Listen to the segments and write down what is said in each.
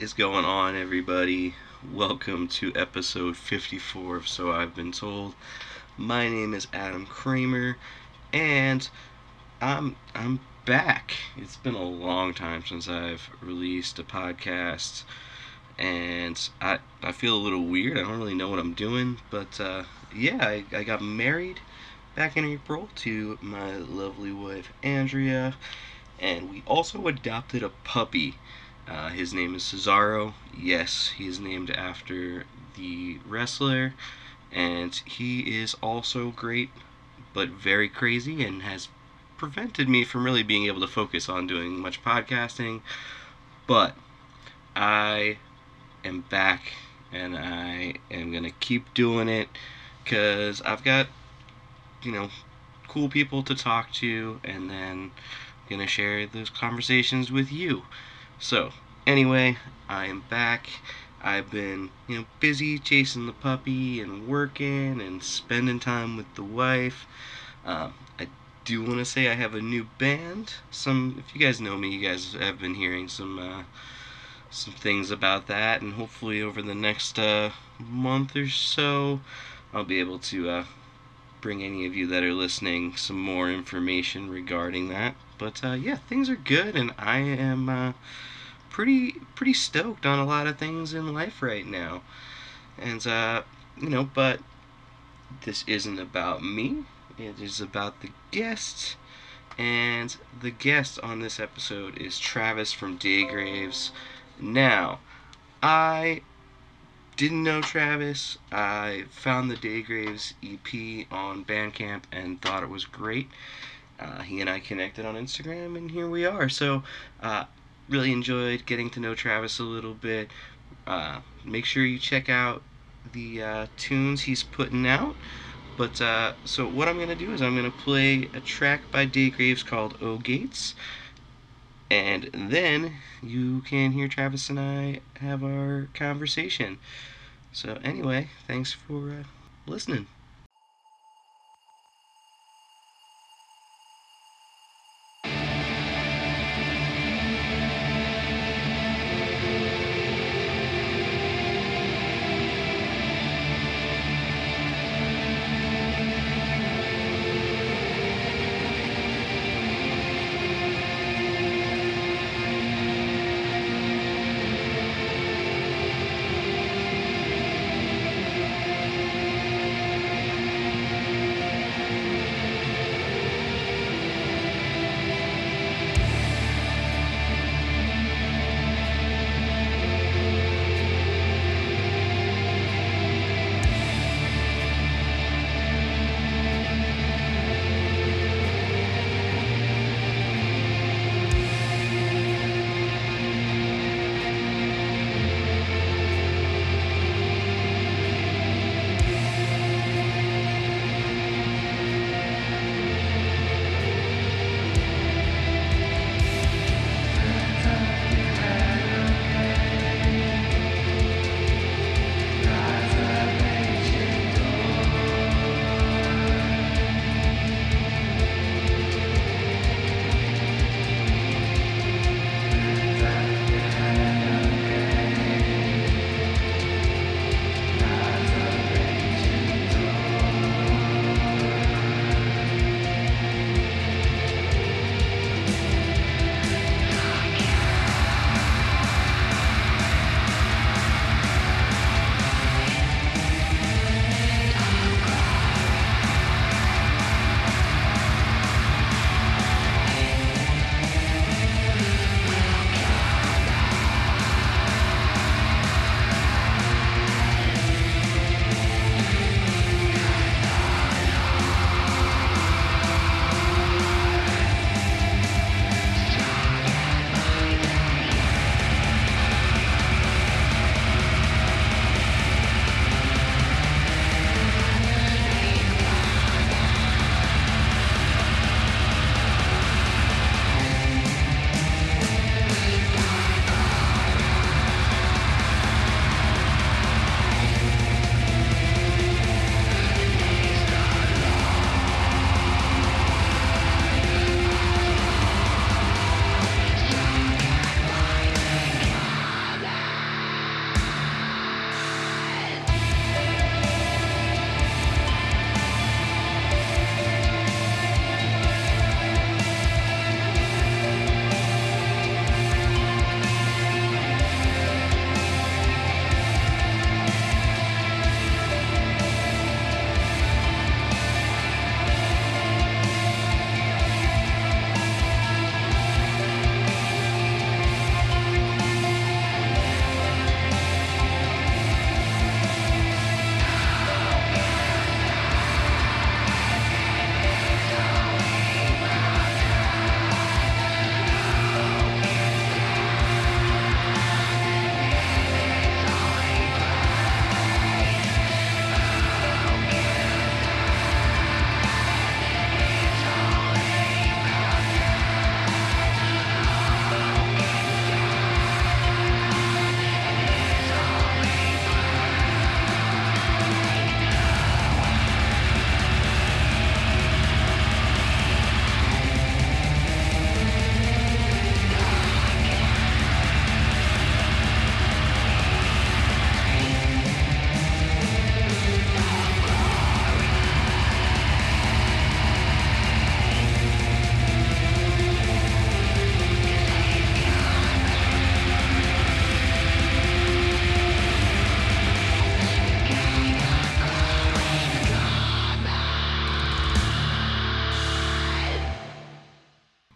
What is going on, everybody? Welcome to episode 54 of So I've Been Told. My name is Adam Kramer, and I'm I'm back. It's been a long time since I've released a podcast, and I I feel a little weird. I don't really know what I'm doing, but uh, yeah, I, I got married back in April to my lovely wife Andrea, and we also adopted a puppy. Uh, his name is Cesaro. Yes, he is named after the wrestler, and he is also great, but very crazy, and has prevented me from really being able to focus on doing much podcasting. But I am back, and I am gonna keep doing it because I've got, you know, cool people to talk to, and then gonna share those conversations with you. So, anyway, I am back. I've been, you know, busy chasing the puppy and working and spending time with the wife. Um, I do want to say I have a new band. Some, if you guys know me, you guys have been hearing some, uh, some things about that, and hopefully over the next uh, month or so, I'll be able to uh, bring any of you that are listening some more information regarding that. But uh, yeah, things are good, and I am uh, pretty pretty stoked on a lot of things in life right now. And uh, you know, but this isn't about me. It is about the guest. And the guest on this episode is Travis from Daygraves. Now, I didn't know Travis. I found the Daygraves EP on Bandcamp and thought it was great. Uh, he and I connected on Instagram, and here we are. So, uh, really enjoyed getting to know Travis a little bit. Uh, make sure you check out the uh, tunes he's putting out. But uh, so what I'm gonna do is I'm gonna play a track by Daygraves called "O Gates," and then you can hear Travis and I have our conversation. So anyway, thanks for uh, listening.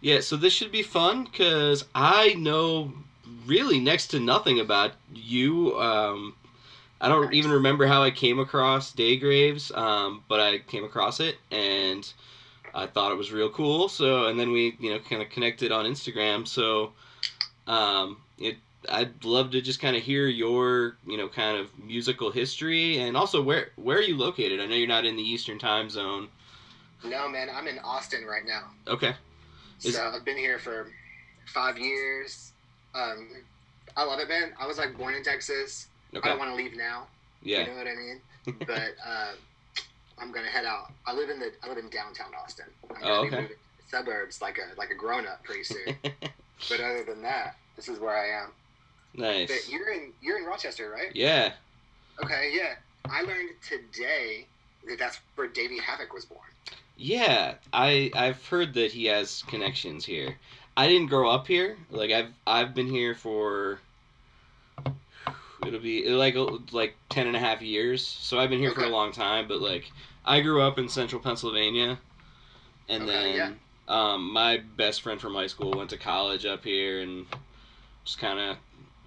Yeah, so this should be fun because I know really next to nothing about you. Um, I don't even remember how I came across Daygraves, um, but I came across it and I thought it was real cool. So, and then we, you know, kind of connected on Instagram. So, um, it, I'd love to just kind of hear your, you know, kind of musical history and also where where are you located? I know you're not in the Eastern Time Zone. No, man, I'm in Austin right now. Okay. Is- So I've been here for five years. Um, I love it, man. I was like born in Texas. I don't want to leave now. Yeah. You know what I mean? But uh, I'm gonna head out. I live in the I live in downtown Austin. I'm gonna Oh, be okay. moving to suburbs like a like a grown up pretty soon. but other than that, this is where I am. nice. But you're in you're in Rochester, right? Yeah. Okay, yeah. I learned today that that's where Davey Havok was born. Yeah, I I've heard that he has connections here. I didn't grow up here. Like I've I've been here for it'll be like like 10 and a half years. So I've been here for a long time, but like I grew up in central Pennsylvania. And Okay, then um, my best friend from high school went to college up here and just kind of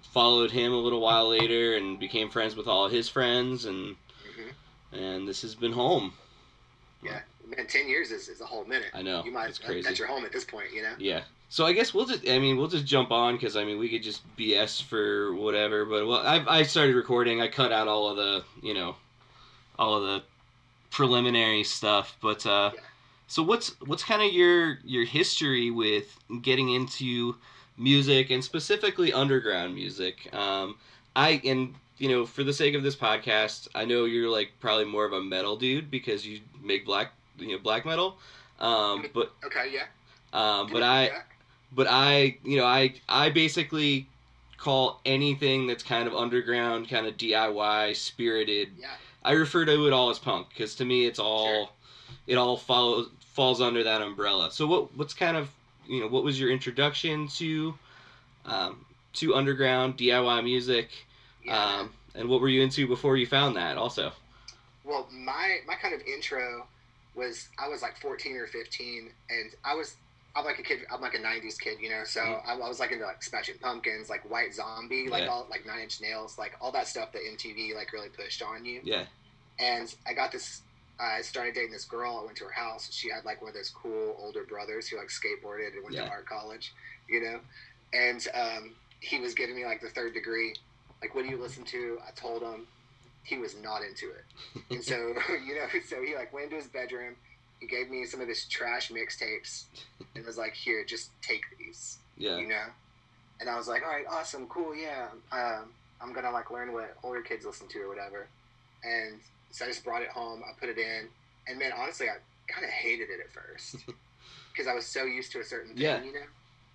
followed him a little while later and became friends with all his friends and hmm and this has been home. Yeah, man, ten years is, is a whole minute. I know. You might it's crazy. that's your home at this point, you know. Yeah. So I guess we'll just I mean we'll just jump on because I mean we could just BS for whatever. But well I I started recording. I cut out all of the you know all of the preliminary stuff. But uh, Yeah. so what's what's kind of your your history with getting into music and specifically underground music? Um, I and you know for the sake of this podcast, I know you're like probably more of a metal dude because you make black you know black metal. Um, but Okay, yeah. um, but I Yeah. but I, you know, I I basically call anything that's kind of underground, kind of DIY, spirited. Yeah. I refer to it all as punk because to me it's all Sure. it all follows falls under that umbrella. So what what's kind of you know what was your introduction to um, to underground DIY music, yeah. um, and what were you into before you found that also? Well, my my kind of intro was I was like 14 or 15, and I was I'm like a kid. I'm like a 90s kid, you know. So Mhm. I, I was like into like Smashing Pumpkins, like White Zombie, like Yeah. all like Nine Inch Nails, like all that stuff that MTV like really pushed on you. Yeah, And I got this. I started dating this girl. I went to her house. She had like one of those cool older brothers who like skateboarded and went Yeah. to art college, you know. And um, he was giving me like the third degree. Like, what do you listen to? I told him. He was not into it. And so, you know, so he like went into his bedroom. He gave me some of his trash mixtapes and was like, "Here, just take these," yeah, you know. And I was like, "All right, awesome, cool, yeah. Um, I'm gonna like learn what older kids listen to or whatever." And so I just brought it home. I put it in, and man, honestly, I kind of hated it at first because I was so used to a certain thing, Yeah. you know.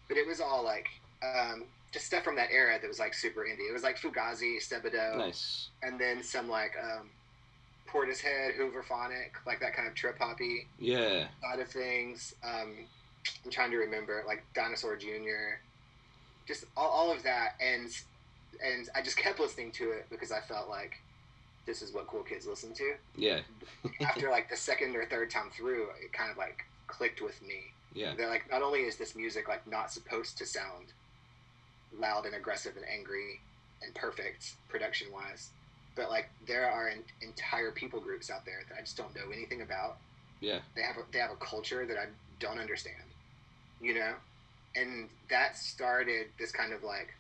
But it was all like um, just stuff from that era that was like super indie. It was like Fugazi, Sebadoh nice. and then some like um, Portishead, Hooverphonic, like that kind of trip hoppy Yeah, side of things. Um, I'm trying to remember, like Dinosaur Jr., just all, all of that, and and I just kept listening to it because I felt like this is what cool kids listen to. yeah, After like the second or third time through, it kind of like clicked with me yeah, that like not only is this music like not supposed to sound loud and aggressive and angry and perfect production wise but like there are en- entire people groups out there that i just don't know anything about. Yeah, they have a, they have a culture that i don't understand you know? And that started this kind of like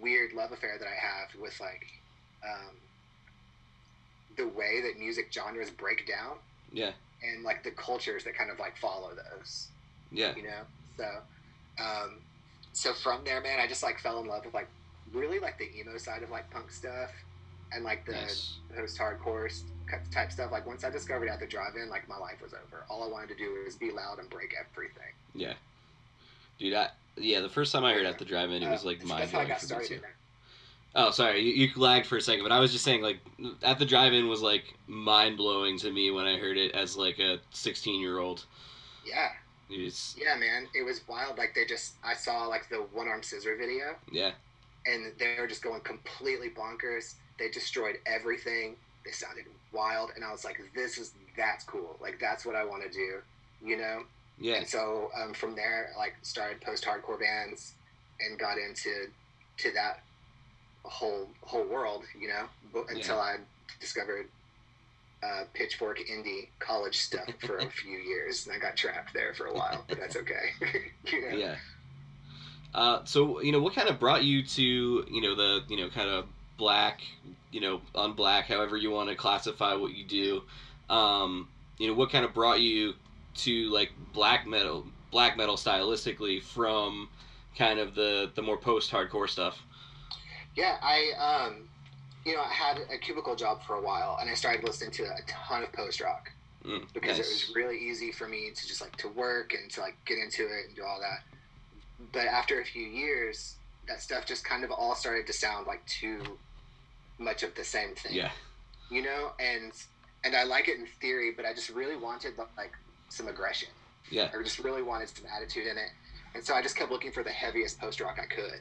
weird love affair that i have with like um, the way that music genres break down. Yeah, and like the cultures that kind of like follow those. Yeah, you know? So um so from there man i just like fell in love with like really like the emo side of like punk stuff and like the nice. post hardcore type stuff like once i discovered at the drive-in like my life was over all i wanted to do was be loud and break everything Yeah, dude. I yeah. The first time I heard at the drive-in, it was Uh, like that's, mind that's how i got started too. Oh, sorry, you, you lagged for a second, but I was just saying like at the drive-in was like mind blowing to me when I heard it as like a 16-year-old. yeah Yeah man it was wild like they just i saw like the one arm scissor video yeah, and they were just going completely bonkers. They destroyed everything. They sounded wild, and I was like, "This is that's cool. Like that's what I want to do," you know. Yeah. And so um, from there, like started post-hardcore bands and got into to that whole whole world, you know, until I discovered uh, Pitchfork indie college stuff for a few years, and I got trapped there for a while, but that's okay. you know? Yeah. Uh, so you know, what kind of brought you to you know the you know kind of black, you know, unblack, however you want to classify what you do. Um, you know, what kind of brought you to like black metal, black metal stylistically from kind of the the more post hardcore stuff. Yeah, I um, you know, I had a cubicle job for a while, and I started listening to a ton of post rock Mm, because nice. it was really easy for me to just like to work and to like get into it and do all that. But after a few years, that stuff just kind of all started to sound like too much of the same thing. yeah, You know, and and I like it in theory, but I just really wanted like some aggression. yeah, I just really wanted some attitude in it. And so I just kept looking for the heaviest post rock I could.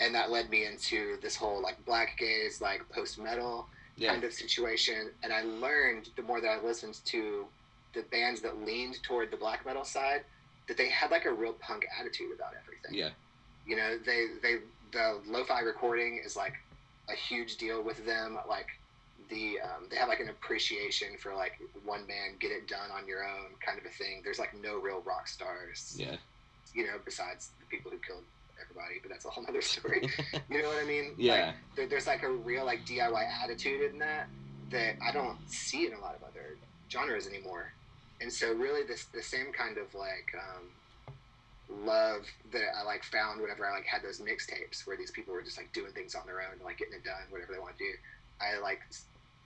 And that led me into this whole like black gaze, like post metal yeah, kind of situation. And I learned the more that I listened to the bands that leaned toward the black metal side, that they had like a real punk attitude about everything. yeah, You know, they they the lo-fi recording is like a huge deal with them. Like the um, they have like an appreciation for like one man get it done on your own kind of a thing. There's like no real rock stars, yeah, you know, besides the people who killed everybody. But that's a whole other story. you know what I mean? yeah, Like, there, there's like a real like DIY attitude in that that I don't see in a lot of other genres anymore. And so really this the same kind of like um, love that I like found whenever I like had those mixtapes where these people were just like doing things on their own, like getting it done, whatever they want to do. I like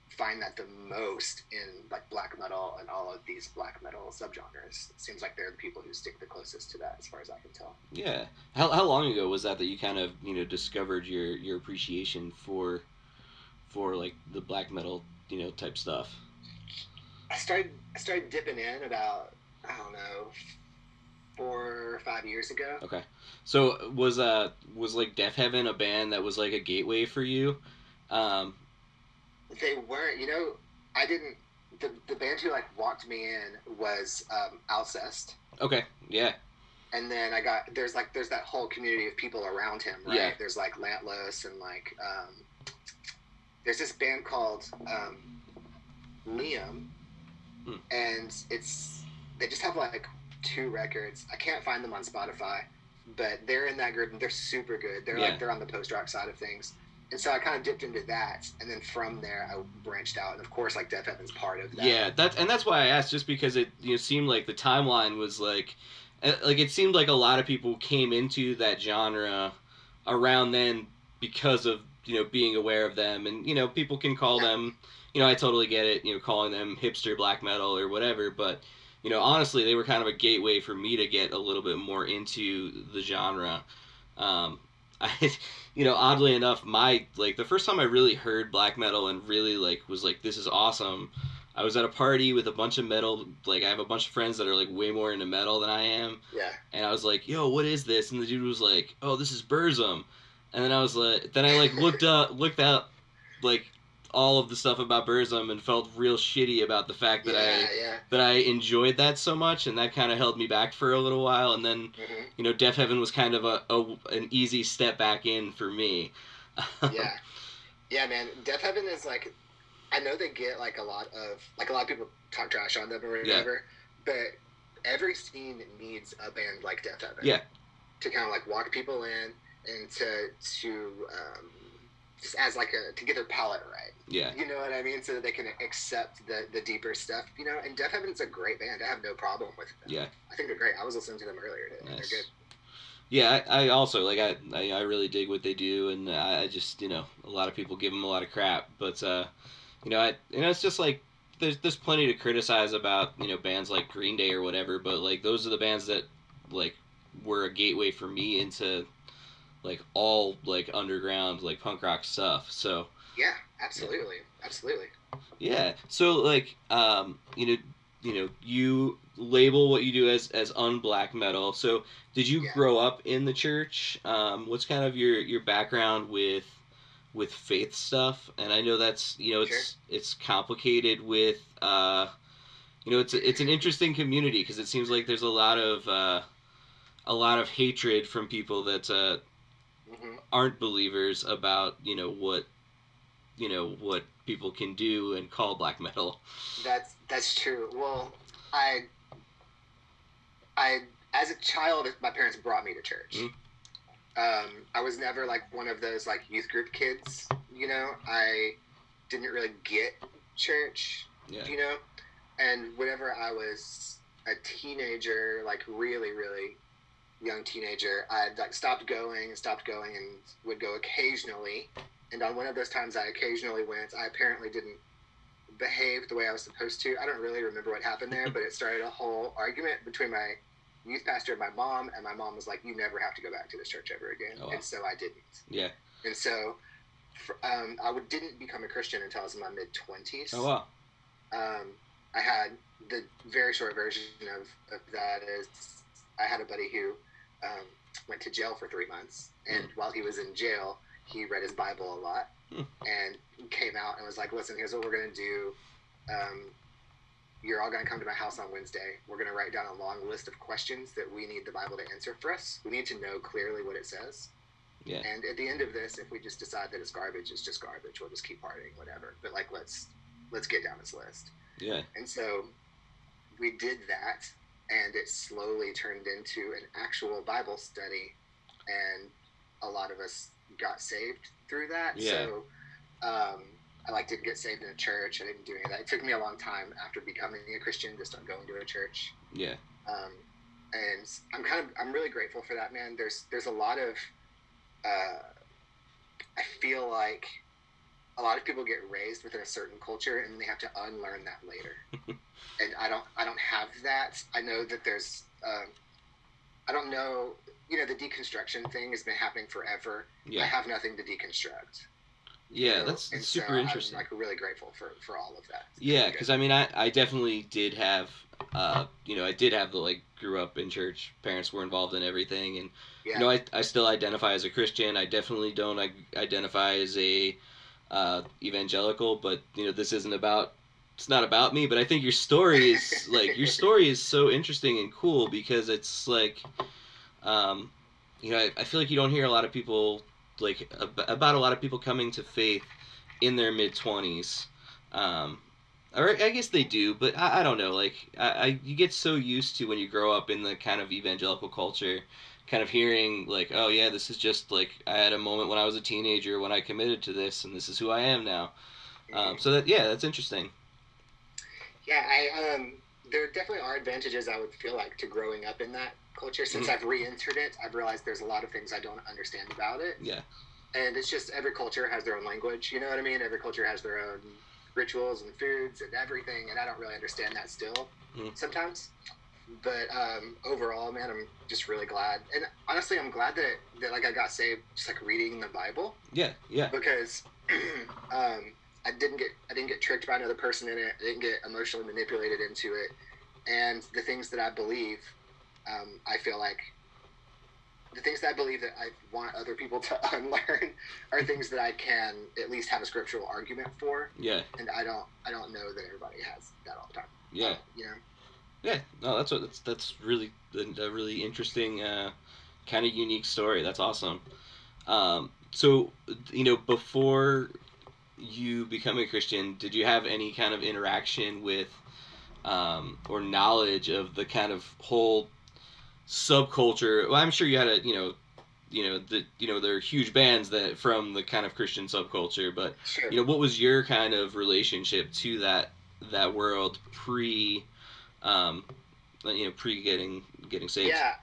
find that the most in like black metal and all of these black metal subgenres. It seems like they're the people who stick the closest to that, as far as I can tell. yeah. How how long ago was that that you kind of you know discovered your your appreciation for for like the black metal you know type stuff? I started I started dipping in about I don't know four or five years ago. Okay. So was uh was like Deafheaven a band that was like a gateway for you? Um, They weren't, you know, I didn't. The, the band who like walked me in was um, Alcest, okay. Yeah. and then I got there's like there's that whole community of people around him, right? Yeah. There's like Lantlos and like um, there's this band called um, Liam, Hmm. and it's they just have like two records. I can't find them on Spotify, but they're in that group and they're super good. They're Yeah. like they're on the post rock side of things. And so I kind of dipped into that, and then from there I branched out, and of course, like Deafheaven's part of that. Yeah, that's and that's why I asked, just because it you know seemed like the timeline was like, uh, like it seemed like a lot of people came into that genre around then because of you know being aware of them, and you know people can call them, you know I totally get it, you know calling them hipster black metal or whatever, but you know honestly they were kind of a gateway for me to get a little bit more into the genre. Um, I, you know, oddly enough, my like the first time I really heard black metal and really like was like this is awesome. I was at a party with a bunch of metal. Like I have a bunch of friends that are like way more into metal than I am, yeah, and I was like, "Yo, what is this?" And the dude was like, "Oh, this is Burzum." And then I was like, then I like looked up, looked up, like all of the stuff about Burzum, and felt real shitty about the fact that yeah, I yeah. that I enjoyed that so much, and that kind of held me back for a little while. And then hmm you know, Deafheaven was kind of a, a an easy step back in for me. yeah, yeah, man. Deafheaven is like, I know they get like a lot of like a lot of people talk trash on them or Yeah. whatever, but every scene needs a band like Deafheaven. Yeah. To kind of like walk people in and to to um, just as like a to get their palate right. yeah, You know what I mean? So that they can accept the the deeper stuff. You know, and Deafheaven's a great band. I have no problem with them. yeah. I think they're great. I was listening to them earlier today. Nice. They're good. Yeah, I, I also like I, I I really dig what they do, and I, I just you know a lot of people give them a lot of crap, but uh, you know I you know it's just like there's there's plenty to criticize about you know bands like Green Day or whatever, but like those are the bands that like were a gateway for me into like all like underground like punk rock stuff. So Yeah, absolutely, absolutely. Yeah. So like um you know you know you label what you do as as unblack metal. So did you Yeah. grow up in the church? Um what's kind of your your background with with faith stuff? And I know that's you know it's it's complicated with uh you know, it's a, it's an interesting community because it seems like there's a lot of uh, a lot of hatred from people that uh, hmm aren't believers about you know what you know what people can do and call black metal. That's that's true. Well, I I as a child, my parents brought me to church. Mhm. Um, I was never like one of those like youth group kids. You know, I didn't really get church. Yeah. You know, and whenever I was a teenager, like really, really young teenager, I like stopped going and stopped going and would go occasionally. And on one of those times I occasionally went, I apparently didn't behave the way I was supposed to. I don't really remember what happened there, but it started a whole argument between my youth pastor and my mom. And my mom was like, "You never have to go back to this church ever again," Oh, wow. and so I didn't. Yeah. And so, um, I would, didn't become a Christian until I was in my mid twenties Oh wow. um, I had the very short version of, of that is I had a buddy who um, went to jail for three months, and while he was in jail, he read his Bible a lot Hmm. and came out and was like, "Listen, here's what we're gonna do. Um, you're all gonna come to my house on Wednesday. We're gonna write down a long list of questions that we need the Bible to answer for us. We need to know clearly what it says." Yeah. And at the end of this, if we just decide that it's garbage, it's just garbage. We'll just keep partying, whatever. But like, let's let's get down this list. Yeah. And so we did that, and it slowly turned into an actual Bible study, and a lot of us got saved through that. Yeah. So um, I like didn't get saved in a church. I didn't do any of that. It took me a long time after becoming a Christian to start going to a church. Yeah. Um, and I'm kind of I'm really grateful for that, man. There's there's a lot of uh, I feel like a lot of people get raised within a certain culture and they have to unlearn that later. and I don't I don't have that. I know that there's um, I don't know you know the deconstruction thing has been happening forever. yeah. I have nothing to deconstruct. Yeah. That's, that's so super interesting. I'm like really grateful for for all of that. It's Yeah, because. I mean, I, I definitely did have, uh, you know, I did have the like grew up in church. Parents were involved in everything, and yeah. you know, I, I still identify as a Christian. I definitely don't I, identify as a uh, evangelical, but you know, this isn't about. It's not about me, but I think your story is like your story is so interesting and cool because it's like, um, you know, I, I feel like you don't hear a lot of people like ab- about a lot of people coming to faith in their mid twenties. Um, or I guess they do, but I, I don't know. Like I, I, you get so used to when you grow up in the kind of evangelical culture, kind of hearing like, oh yeah, this is just like I had a moment when I was a teenager when I committed to this, and this is who I am now. Um, so that yeah, that's interesting. Yeah, I um, there definitely are advantages I would feel like to growing up in that culture. Since I've re-entered it, I've realized there's a lot of things I don't understand about it, Yeah, and it's just every culture has their own language. You know what I mean? Every culture has their own rituals and foods and everything, and I don't really understand that still Mhm. sometimes. But um, overall, man, I'm just really glad, and honestly, I'm glad that that like I got saved just like reading the Bible yeah, yeah, because um, I didn't get I didn't get tricked by another person in it. I didn't get emotionally manipulated into it, and the things that I believe, um, I feel like the things that I believe that I want other people to unlearn are things that I can at least have a scriptural argument for, yeah, and I don't I don't know that everybody has that all the time. yeah. you know. Yeah, no, that's what that's that's really a really interesting, uh, kind of unique story. That's awesome. Um, so you know, before you become a Christian, did you have any kind of interaction with, um, or knowledge of the kind of whole subculture? Well, I'm sure you had a you know, you know the you know there are huge bands that from the kind of Christian subculture, but Sure. you know what was your kind of relationship to that that world pre um you know pre getting getting saved Yeah,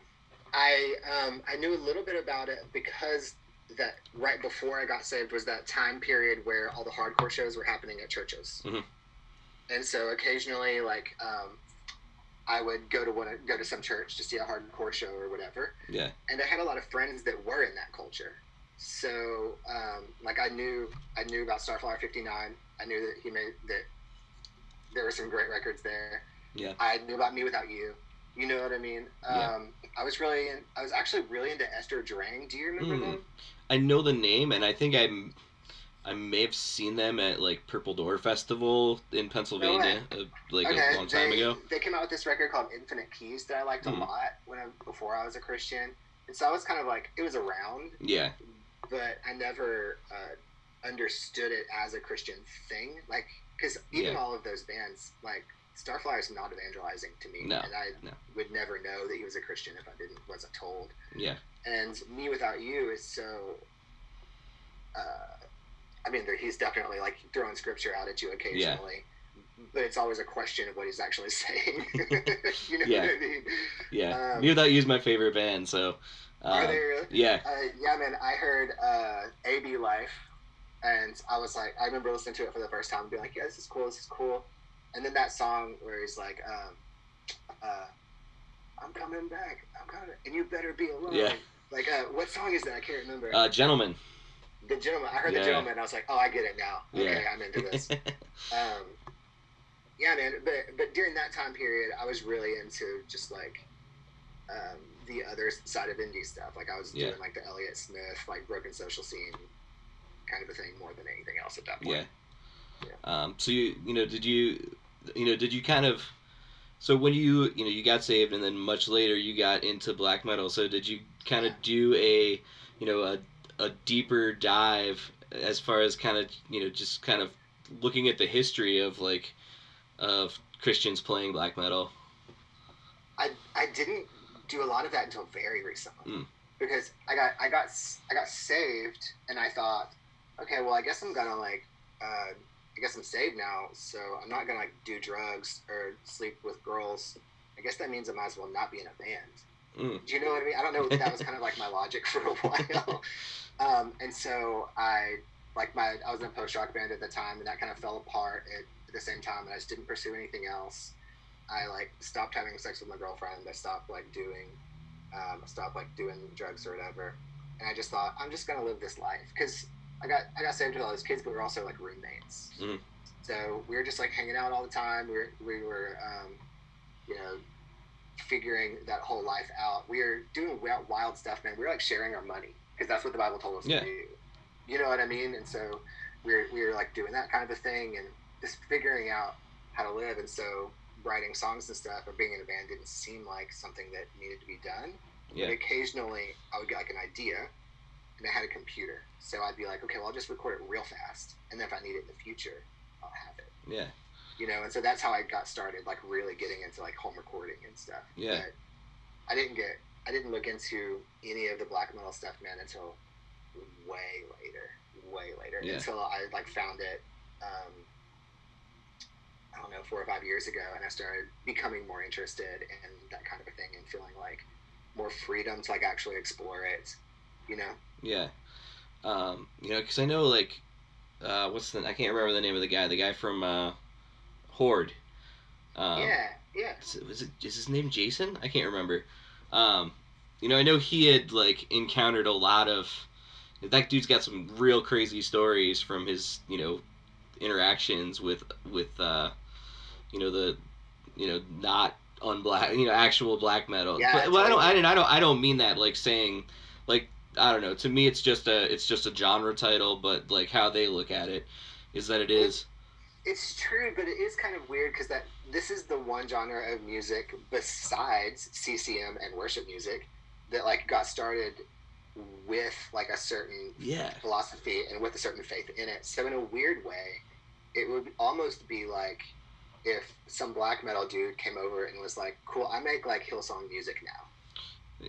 I um, I knew a little bit about it because that right before I got saved was that time period where all the hardcore shows were happening at churches, Mhm. and so occasionally, like, um, I would go to one go to some church to see a hardcore show or whatever, yeah and I had a lot of friends that were in that culture. So, um, like, I knew I knew about Starflyer fifty nine. I knew that he made that there were some great records there. Yeah. I knew about Me Without You. You know what I mean? Yeah. Um, I was really, in, I was actually really into Esther Drang. Do you remember Mm. them? i know the name and i think i'm I may have seen them at like Purple Door Festival in Pennsylvania, uh, like a long time they, ago. They came out with this record called Infinite Keys that I liked Hmm. a lot when I, before I was a Christian, and so I was kind of like it was around, Yeah, but I never uh, understood it as a Christian thing. Like, because even Yeah. all of those bands, like Starflyer is not evangelizing to me, No, and I no. would never know that he was a Christian if I didn't wasn't told. yeah, And Me Without You is so. Uh, I mean, there, he's definitely like throwing scripture out at you occasionally, but it's always a question of what he's actually saying. you know Yeah. what I mean? yeah. Um, Me Without You is my favorite band, so. Are Um, they really? yeah, Uh, yeah, man. I heard uh, AB Life, and I was like, I remember listening to it for the first time, and being like, yeah, this is cool, this is cool. And then that song where he's like, um, uh, I'm coming back, I'm coming, and you better be alone. Yeah. Like, uh, what song is that? I can't remember. uh, Gentlemen. the gentleman. I heard Yeah. the gentleman. I was like, oh, I get it now. Okay, Yeah. I'm into this. um, yeah, man. But but during that time period, I was really into just like um, the other side of indie stuff. Like I was Yeah. doing like the Elliott Smith, like broken social scene kind of a thing more than anything else at that point. Yeah. Um, so you you know did you you know did you kind of so when you you know you got saved and then much later you got into black metal. So did you kind of do a you know a, a deeper dive as far as kind of you know just kind of looking at the history of like of Christians playing black metal? I I didn't do a lot of that until very recently. Mm. because I got I got I got saved and I thought, okay, well I guess I'm gonna like uh, I guess I'm saved now, so I'm not gonna like do drugs or sleep with girls. I guess that means I might as well not be in a band. Mm. Do you know what I mean? I don't know. That was kind of like my logic for a while. um, and so I like my I was in a post rock band at the time, and that kind of fell apart at, at the same time, and I just didn't pursue anything else. I like stopped having sex with my girlfriend. I stopped like doing, um, I stopped like doing drugs or whatever. And I just thought I'm just gonna live this life because I got I got saved with all those kids, but we were also like roommates. Mhm. So we were just like hanging out all the time. We were we were um, you know figuring that whole life out. We were doing wild, wild stuff, man. We were like sharing our money because that's what the Bible told us Yeah. to do. You know what I mean? And so we were, we were like doing that kind of a thing and just figuring out how to live. And so writing songs and stuff or being in a band didn't seem like something that needed to be done. yeah But occasionally I would get like an idea and I had a computer. So I'd be like, okay, well, I'll just record it real fast. And then if I need it in the future, I'll have it yeah you know, and so that's how I got started, like really getting into like home recording and stuff. Yeah. But I didn't get, I didn't look into any of the black metal stuff, man, until way later, way later. Yeah. Until I like found it, um, I don't know, four or five years ago, and I started becoming more interested in that kind of a thing and feeling like more freedom to like actually explore it, you know. Yeah um, you know because I know like uh, what's the I can't remember the name of the guy the guy from uh, Horde um, yeah, yeah. is was it is his name Jason? I can't remember. Um, you know, I know he had like encountered a lot of that dude's got some real crazy stories from his you know interactions with with uh, you know the you know not on black you know actual black metal. Yeah, but, well, I don't I don't I don't I don't mean that like saying like I don't know. To me, it's just a it's just a genre title, but like how they look at it is that it is. It's true, but it is kind of weird because that this is the one genre of music besides CCM and worship music that like got started with like a certain Yeah. philosophy and with a certain faith in it. So in a weird way, it would almost be like if some black metal dude came over and was like, "Cool, I make like Hillsong music now."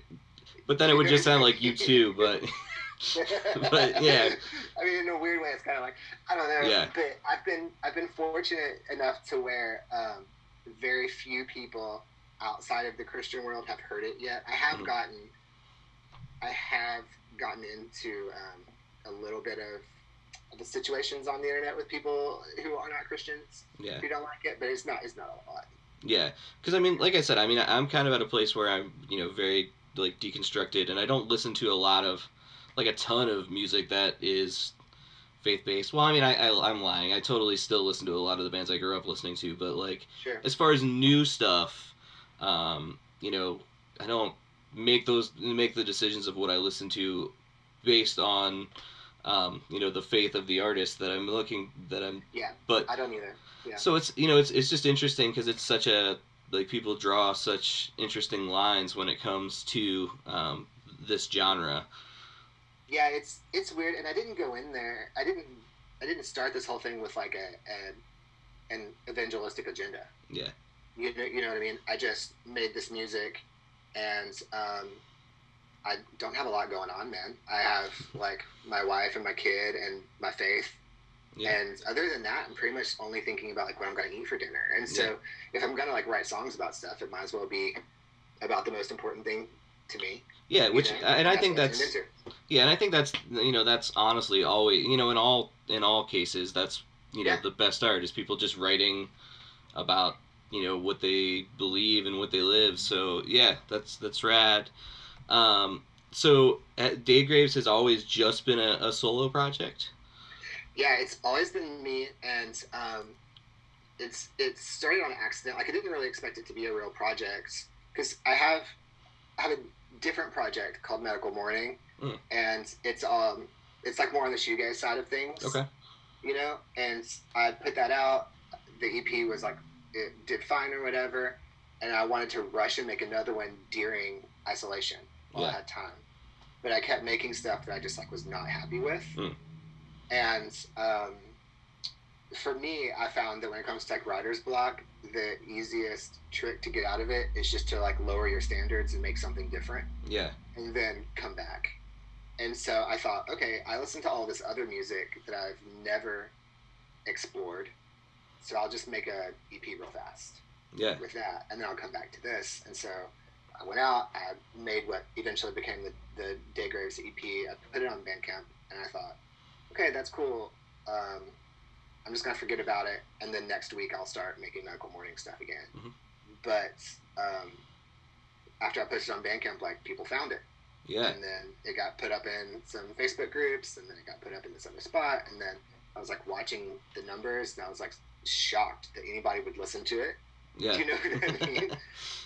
But then it would just sound like you too. But But, yeah. I mean, in a weird way, it's kind of like I don't know. Yeah. But I've been I've been fortunate enough to where um, very few people outside of the Christian world have heard it yet. I have Mhm. gotten I have gotten into um, a little bit of the situations on the internet with people who are not Christians yeah. who don't like it, but it's not it's not a lot. Yeah, because I mean, like I said, I mean, I'm kind of at a place where I'm, you know, very like deconstructed, and I don't listen to a lot of, like, a ton of music that is faith based. Well, I mean, I, I I'm lying. I totally still listen to a lot of the bands I grew up listening to, but like Sure. as far as new stuff, um, you know, I don't make those make the decisions of what I listen to based on um, you know, the faith of the artist that I'm looking that I'm. Yeah. But I don't either. Yeah. so it's you know it's it's just interesting because it's such a like people draw such interesting lines when it comes to um, this genre. yeah, it's it's weird, and I didn't go in there. I didn't I didn't start this whole thing with like a, a an evangelistic agenda. Yeah. You know, you know what I mean. I just made this music, and um, I don't have a lot going on, man. I have like my wife and my kid and my faith, Yeah. and other than that, I'm pretty much only thinking about like what I'm going to eat for dinner. And so, Yeah. if I'm going to like write songs about stuff, it might as well be about the most important thing to me. Yeah, you which know? and I think what I that's yeah, and I think that's you know that's honestly always you know in all in all cases that's you know Yeah. the best art is people just writing about you know what they believe and what they live. So yeah, that's that's rad. Um, so uh, Daygraves has always just been a, a solo project. Yeah, it's always been me, and um, it's it started on accident. Like I didn't really expect it to be a real project because I have I have a different project called Medical Morning, Mm. and it's um it's like more on the shoegaze side of things. Okay. You know, and I put that out. The EP was like it did fine or whatever, and I wanted to rush and make another one during isolation while I had time. But I kept making stuff that I just like was not happy with. Mm. And um, for me, I found that when it comes to like writer's block, the easiest trick to get out of it is just to like lower your standards and make something different Yeah. and then come back. And so I thought, okay, I listen to all this other music that I've never explored. So I'll just make a EP real fast Yeah. with that, and then I'll come back to this. And so I went out, I made what eventually became the, the Daygraves EP. I put it on Bandcamp, and I thought, okay, that's cool. Um, I'm just gonna forget about it, and then next week I'll start making medical morning stuff again. Mhm. But um, after I posted on Bandcamp, like people found it, Yeah. and then it got put up in some Facebook groups, and then it got put up in this other spot, and then I was like watching the numbers, and I was like shocked that anybody would listen to it. Yeah. You know what I mean?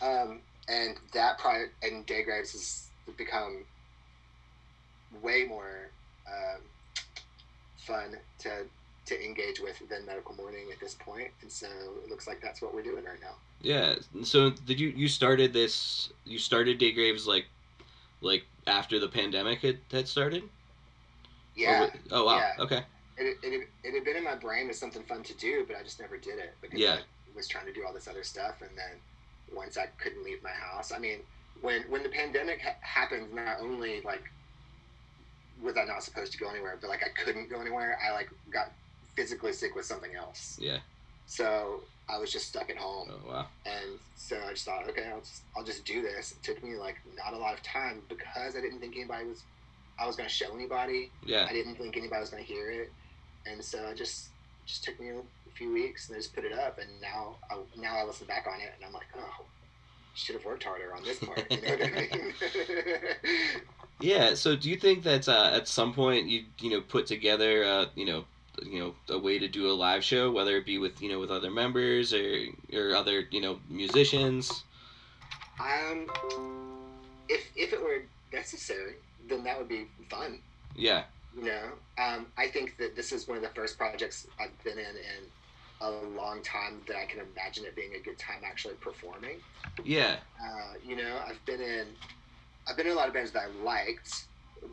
um, and that project and Daygraves has become way more um, fun to to engage with than Medical Morning at this point, and so it looks like that's what we're doing right now. Yeah. So did you you started this? You started Daygraves like like after the pandemic had, had started? Yeah, wa- oh wow. yeah. Okay. it, it, it had been in my brain as something fun to do, but I just never did it because Yeah. I was trying to do all this other stuff, and then once I couldn't leave my house, I mean, when when the pandemic ha- happened, not only like was I not supposed to go anywhere, but like I couldn't go anywhere. I like got physically sick with something else, Yeah. so I was just stuck at home. Oh wow. And so I just thought, okay, I'll just I'll just do this. It took me like not a lot of time because I didn't think anybody was I was going to show anybody. Yeah. I didn't think anybody was going to hear it, and so I just just took me a few weeks and I just put it up, and now I, now I listen back on it and I'm like, oh, should have worked harder on this part. You know what I mean? Yeah. So do you think that uh, at some point you you know put together uh, you know you know a way to do a live show, whether it be with you know with other members or or other you know musicians? um, if if it were necessary, then that would be fun. Yeah. You know, um, I think that this is one of the first projects I've been in in a long time that I can imagine it being a good time actually performing. Yeah. Uh, you know, I've been in, I've been in a lot of bands that I liked,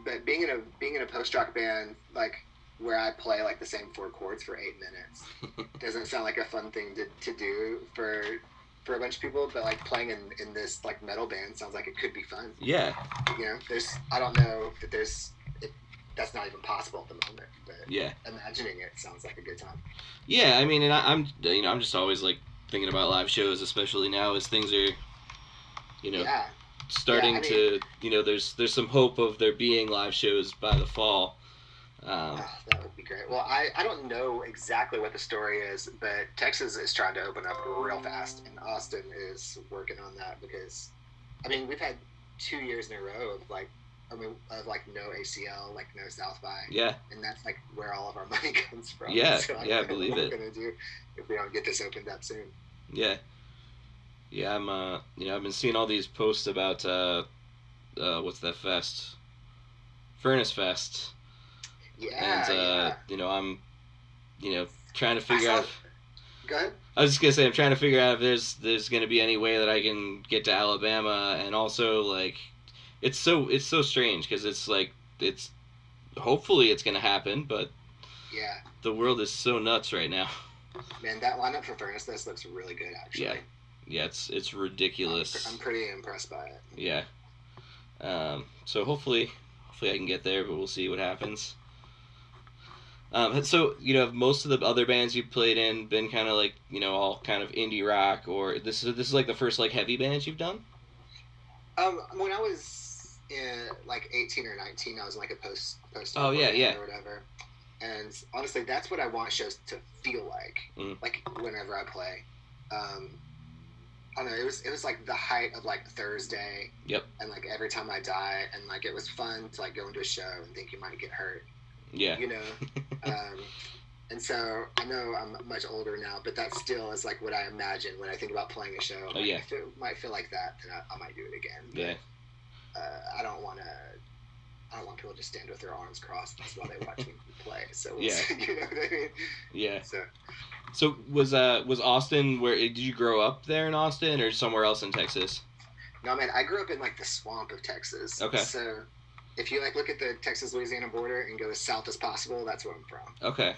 but being in a being in a post rock band like where I play like the same four chords for eight minutes doesn't sound like a fun thing to, to do for for a bunch of people. But like playing in, in this like metal band sounds like it could be fun. Yeah. You know, there's I don't know that there's it, that's not even possible at the moment, but Yeah. imagining it sounds like a good time. Yeah, I mean, and I, I'm you know I'm just always like thinking about live shows, especially now as things are, you know, Yeah, starting Yeah, I to you know there's there's some hope of there being live shows by the fall. Um, Oh, that would be great. Well, I, I don't know exactly what the story is, but Texas is trying to open up real fast, and Austin is working on that because, I mean, we've had two years in a row of like, I mean, of like no ACL, like no South by, yeah, and that's like where all of our money comes from. Yeah, So I yeah, I believe what it. We're gonna do if we don't get this opened up soon. yeah, yeah. I'm uh you know I've been seeing all these posts about uh, uh what's that fest, Furnace Fest. Yeah. and uh, yeah. you know I'm, you know, trying to figure saw- out. Go ahead. I was just gonna say I'm trying to figure out if there's there's gonna be any way that I can get to Alabama, and also like, it's so it's so strange because it's like it's hopefully it's gonna happen, but Yeah. the world is so nuts right now. Man, that lineup for Furnace Fest looks really good, actually. Yeah, Yeah, it's it's ridiculous. I'm pretty impressed by it. Yeah. Um, so hopefully, hopefully I can get there, but we'll see what happens. Um, so you know, most of the other bands you've played in been kind of like you know all kind of indie rock, or this is this is like the first like heavy bands you've done. Um, when I was in, like 18 or 19, I was in, like a post post. Oh, yeah, yeah. Or whatever. And honestly, that's what I want shows to feel like. Mm. Like whenever I play. Um, I don't know. It was it was like the height of like Thursday. Yep. And like every time I die, and like it was fun to like go into a show and think you might get hurt. Yeah. You know. um, and so I know I'm much older now, but that still is like what I imagine when I think about playing a show. Oh, Like, yeah. If it might feel like that, then I, I might do it again. But, Yeah. uh, I don't want to. I don't want people to stand with their arms crossed while they watch me play. So Yeah. you know what I mean. Yeah. So So was uh was Austin where did you grow up there in Austin or somewhere else in Texas? no, man, I grew up in like the swamp of Texas. Okay. So if you like look at the Texas Louisiana border and go as south as possible, that's where I'm from. Okay.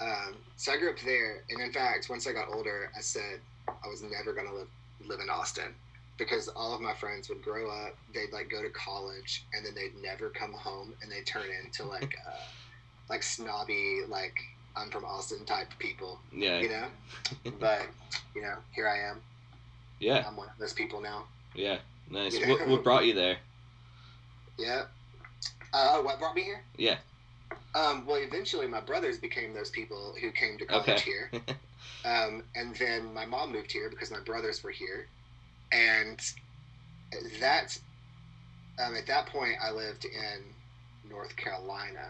Um, so I grew up there, and in fact, once I got older, I said I was never gonna live live in Austin because all of my friends would grow up, they'd like go to college, and then they'd never come home, and they turn into like uh, like snobby like I'm from Austin type people, Yeah. you know. but you know, here I am. Yeah. I'm one of those people now. Yeah. Nice. Yeah. What what brought you there? Yeah. Uh, oh, what brought me here? Yeah. Um, well, eventually my brothers became those people who came to college Okay. here. Um, and then my mom moved here because my brothers were here. And that, um, at that point, I lived in North Carolina.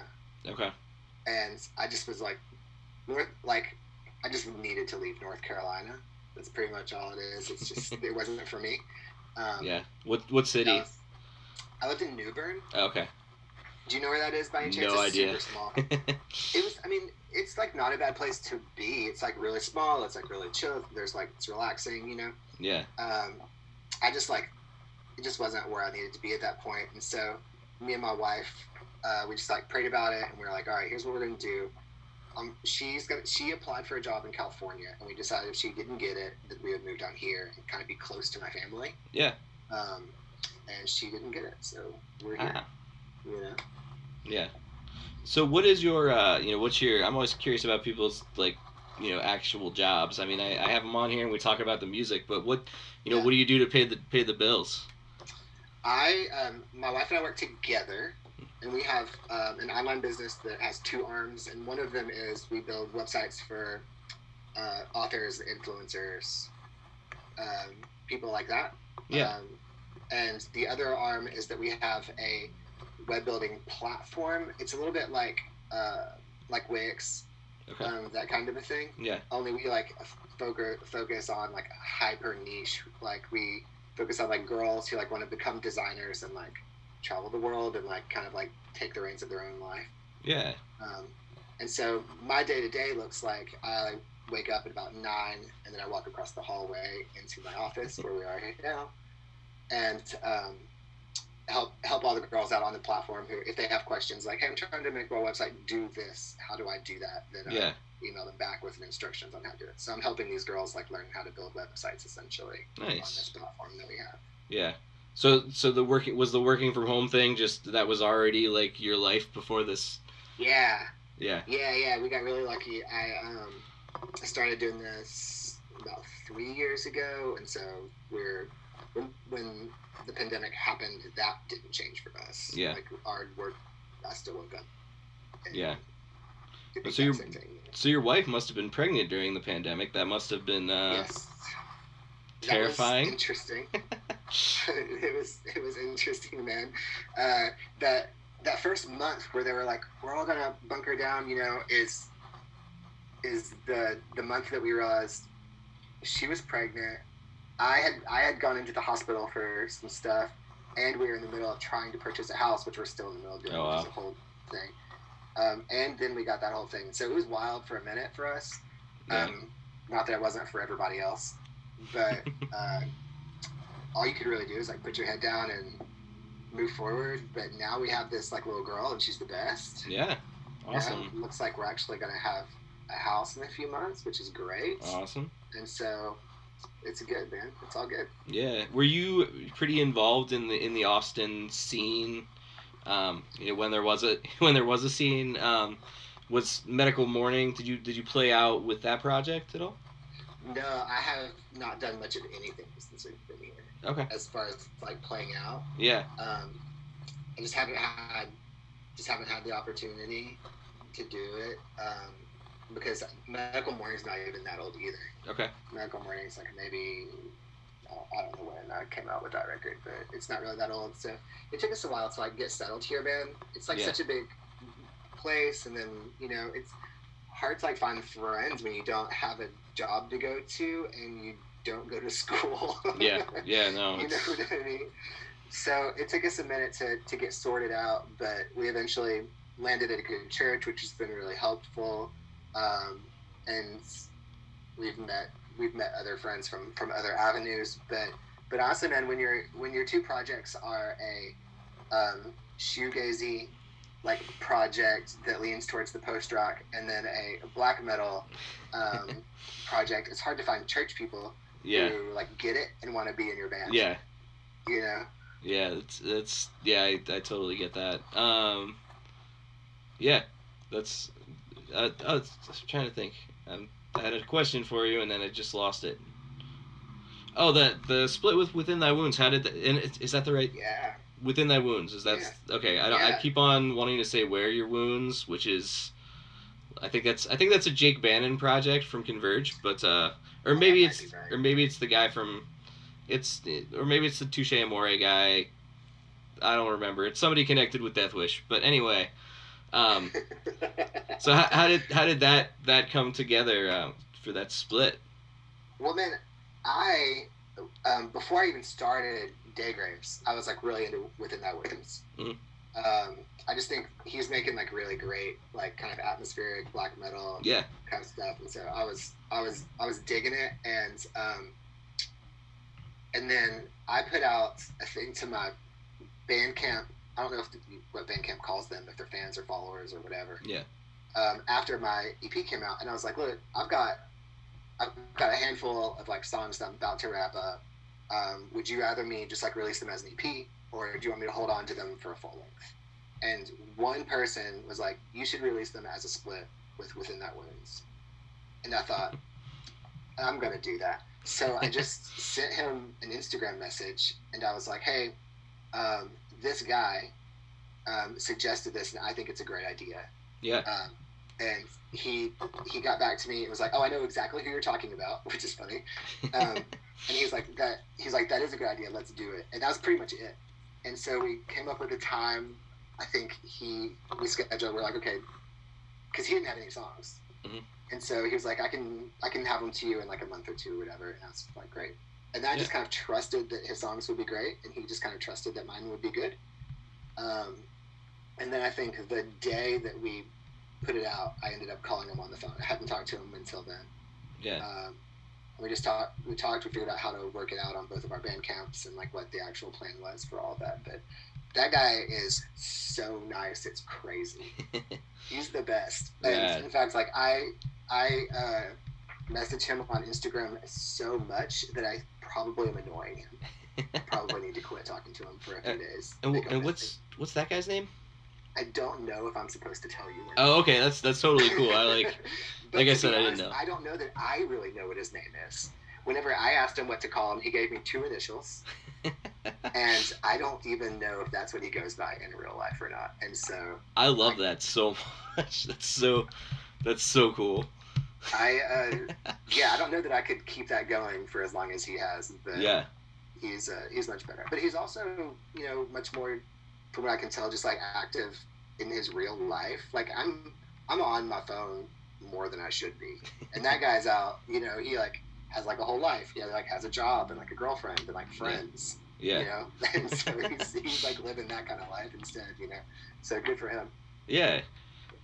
Okay. And I just was like, North, like, I just needed to leave North Carolina. That's pretty much all it is. It's just, it wasn't for me. Um, Yeah. What what city? uh, I lived in New Bern. Okay. Do you know where that is by any chance? No it's idea. super small. It was. I mean, it's like not a bad place to be. It's like really small. It's like really chill. There's like it's relaxing. You know. Yeah. Um, I just like it just wasn't where I needed to be at that. And so me and my wife, uh, we just like prayed about it, and we were like, all right, here's what we're gonna do. Um, she's gonna she applied for a job in California, and we decided if she didn't get it, that we would move down here and kind of be close to my family. Yeah. Um, and she didn't get it, so we're here. Ah. You know. Yeah. So what is your uh you know what's your I'm always curious about people's like you know actual jobs. I mean I, I have them on here and we talk about the music, but what you know Yeah. what do you do to pay the pay the bills? I, um, my wife and I work together, and we have um, an online business that has two arms, and one of them is we build websites for uh, authors, influencers, um, people like that. Yeah. Um, and the other arm is that we have a web building platform. It's a little bit like uh, like Wix, Okay. um, that kind of a thing Yeah. only we like focus focus on like hyper niche like we focus on like girls who like want to become designers and like travel the world and like kind of like take the reins of their own life Yeah. um, and so my day to day looks like i wake up at about nine and then i walk across the hallway into my office where we are right now and um, help help all the girls out on the platform who if they have questions like hey i'm trying to make my website do this how do i do that then I Yeah. email them back with instructions on how to do it. So I'm helping these girls like learn how to build websites essentially on this platform that we have. Yeah. So so the working was the working from home thing just that was already like your life before this. Yeah, Yeah. yeah, yeah. We got really lucky. I um I started doing this about three years ago, and so we're when when the pandemic happened, that didn't change for us. Yeah. like our work. I still woke up. Yeah. the So same. So your wife must have been pregnant during the pandemic. That must have been uh, yes. Terrifying. interesting. it was it was interesting, man. Uh, that that first month where they were like, "We're all gonna bunker down," you know, is is the the month that we realized she was pregnant. I had I had gone into the hospital for some stuff, and we were in the middle of trying to purchase a house, which we're still in the middle of doing, Oh, which is a whole thing. Um, and then we got that whole thing. So it was wild for a minute for us. Yeah. Um, not that it wasn't for everybody else, but uh, all you could really do is like put your head down and move forward. But now we have this like little girl, and she's the best. yeah. Awesome. looks like we're actually gonna have a house in a few months, which is great. Awesome. And so it's good, man. It's all good. Yeah. Were you pretty involved in the in the Austin scene? Um, you know, when there was a when there was a scene, um, was Medical Morning? Did you did you play out with that project at all? No, I have not done much of anything since we've been here. Okay. As far as like playing out, Yeah. um, I just haven't had just haven't had the opportunity to do it um, because medical morning's not even that old either. Okay. Medical morning's like maybe I don't know when I came out with that record, but it's not really that old. So it took us a while to like get settled here, man. It's like Yeah. such a big place, and then you know it's hard to like find friends when you don't have a job to go to and you don't go to school. Yeah. Yeah. No. you know what I mean? So it took us a minute to, to get sorted out, but we eventually landed at a good church, which has been really helpful. Um, and we've met we've met other friends from, from other avenues. But but honestly, man, when your when your two projects are a um, shoegazy like project that leans towards the post rock, and then a black metal um, project, it's hard to find church people yeah. who like get it and want to be in your band. Yeah. You know. Yeah, that's that's yeah, I, I totally get that. Um, yeah, that's. Uh, I was trying to think. Um, I had a question for you, and then I just lost it. Oh, the the split with within thy wounds. How did that, and is that the right Yeah. within thy wounds? Is that okay? I don't, I keep on wanting to say where your wounds, which is. I think that's I think that's a Jake Bannon project from Converge, but uh, or maybe it's right. or maybe it's the guy from, it's or maybe it's the Touche Amore guy. I don't remember. It's somebody connected with Death Wish, but anyway. Um, so how, how did how did that that come together um, for that split? well, man, I um, before I even started Daygraves, I was like really into Within That Wounds. Mhm. Um, I just think he's making like really great, like kind of atmospheric black metal Yeah, kind of stuff, and so I was, I was, I was digging it, and um, and then I put out a thing to my Bandcamp. I don't know if the, what Bandcamp calls them, if they're fans or followers or whatever. Yeah. Um, after my EP came out, and I was like, look, I've got, I've got a handful of like songs that I'm about to wrap up. Um, would you rather me just like release them as an EP, or do you want me to hold on to them for a full length? And one person was like, you should release them as a split with within that wounds. And I thought, I'm gonna do that. So I just sent him an Instagram message, and I was like, hey, um, this guy um, suggested this, and I think it's a great idea. yeah, Um, and he he got back to me and was like, "Oh, I know exactly who you're talking about," which is funny. Um, and he's like, "That he's like that is a good idea. Let's do it." And that was pretty much it. And so we came up with a time. I think he we scheduled. We're like, okay, because he didn't have any songs, Mhm. and so he was like, "I can I can have them to you in like a month or two or whatever." And I was like, "Great." And then I just kind of trusted that his songs would be great, and he just kind of trusted that mine would be good. Um, and then I think the day that we put it out, I ended up calling him on the phone. I hadn't talked to him until then. yeah, Um, we just talked. We talked. We figured out how to work it out on both of our band camps and like what the actual plan was for all that. But that guy is so nice. It's crazy. He's the best. And Yeah. in fact, like I, I uh, message him on Instagram so much that I probably am annoying him. Probably need to quit talking to him for a few days. and, him and what's what's that guy's name? I don't know if I'm supposed to tell you. Oh, okay, that's that's totally cool. I like. Like I said, be I didn't know. I don't know that I really know what his name is. Whenever I asked him what to call him, he gave me two initials, and I don't even know if that's what he goes by in real life or not. And so I love that so much. That's so that's so cool. I, uh, yeah, I don't know that I could keep that going for as long as he has. But Yeah, he's uh, he's much better. But he's also, you know, much more, from what I can tell, just like active in his real life. Like I'm I'm on my phone more than I should be, and that guy's out. You know, he like has like a whole life. He like has a job and like a girlfriend and like friends. yeah, You know, and so he's, he's like living that kind of life instead. You know, so good for him. yeah.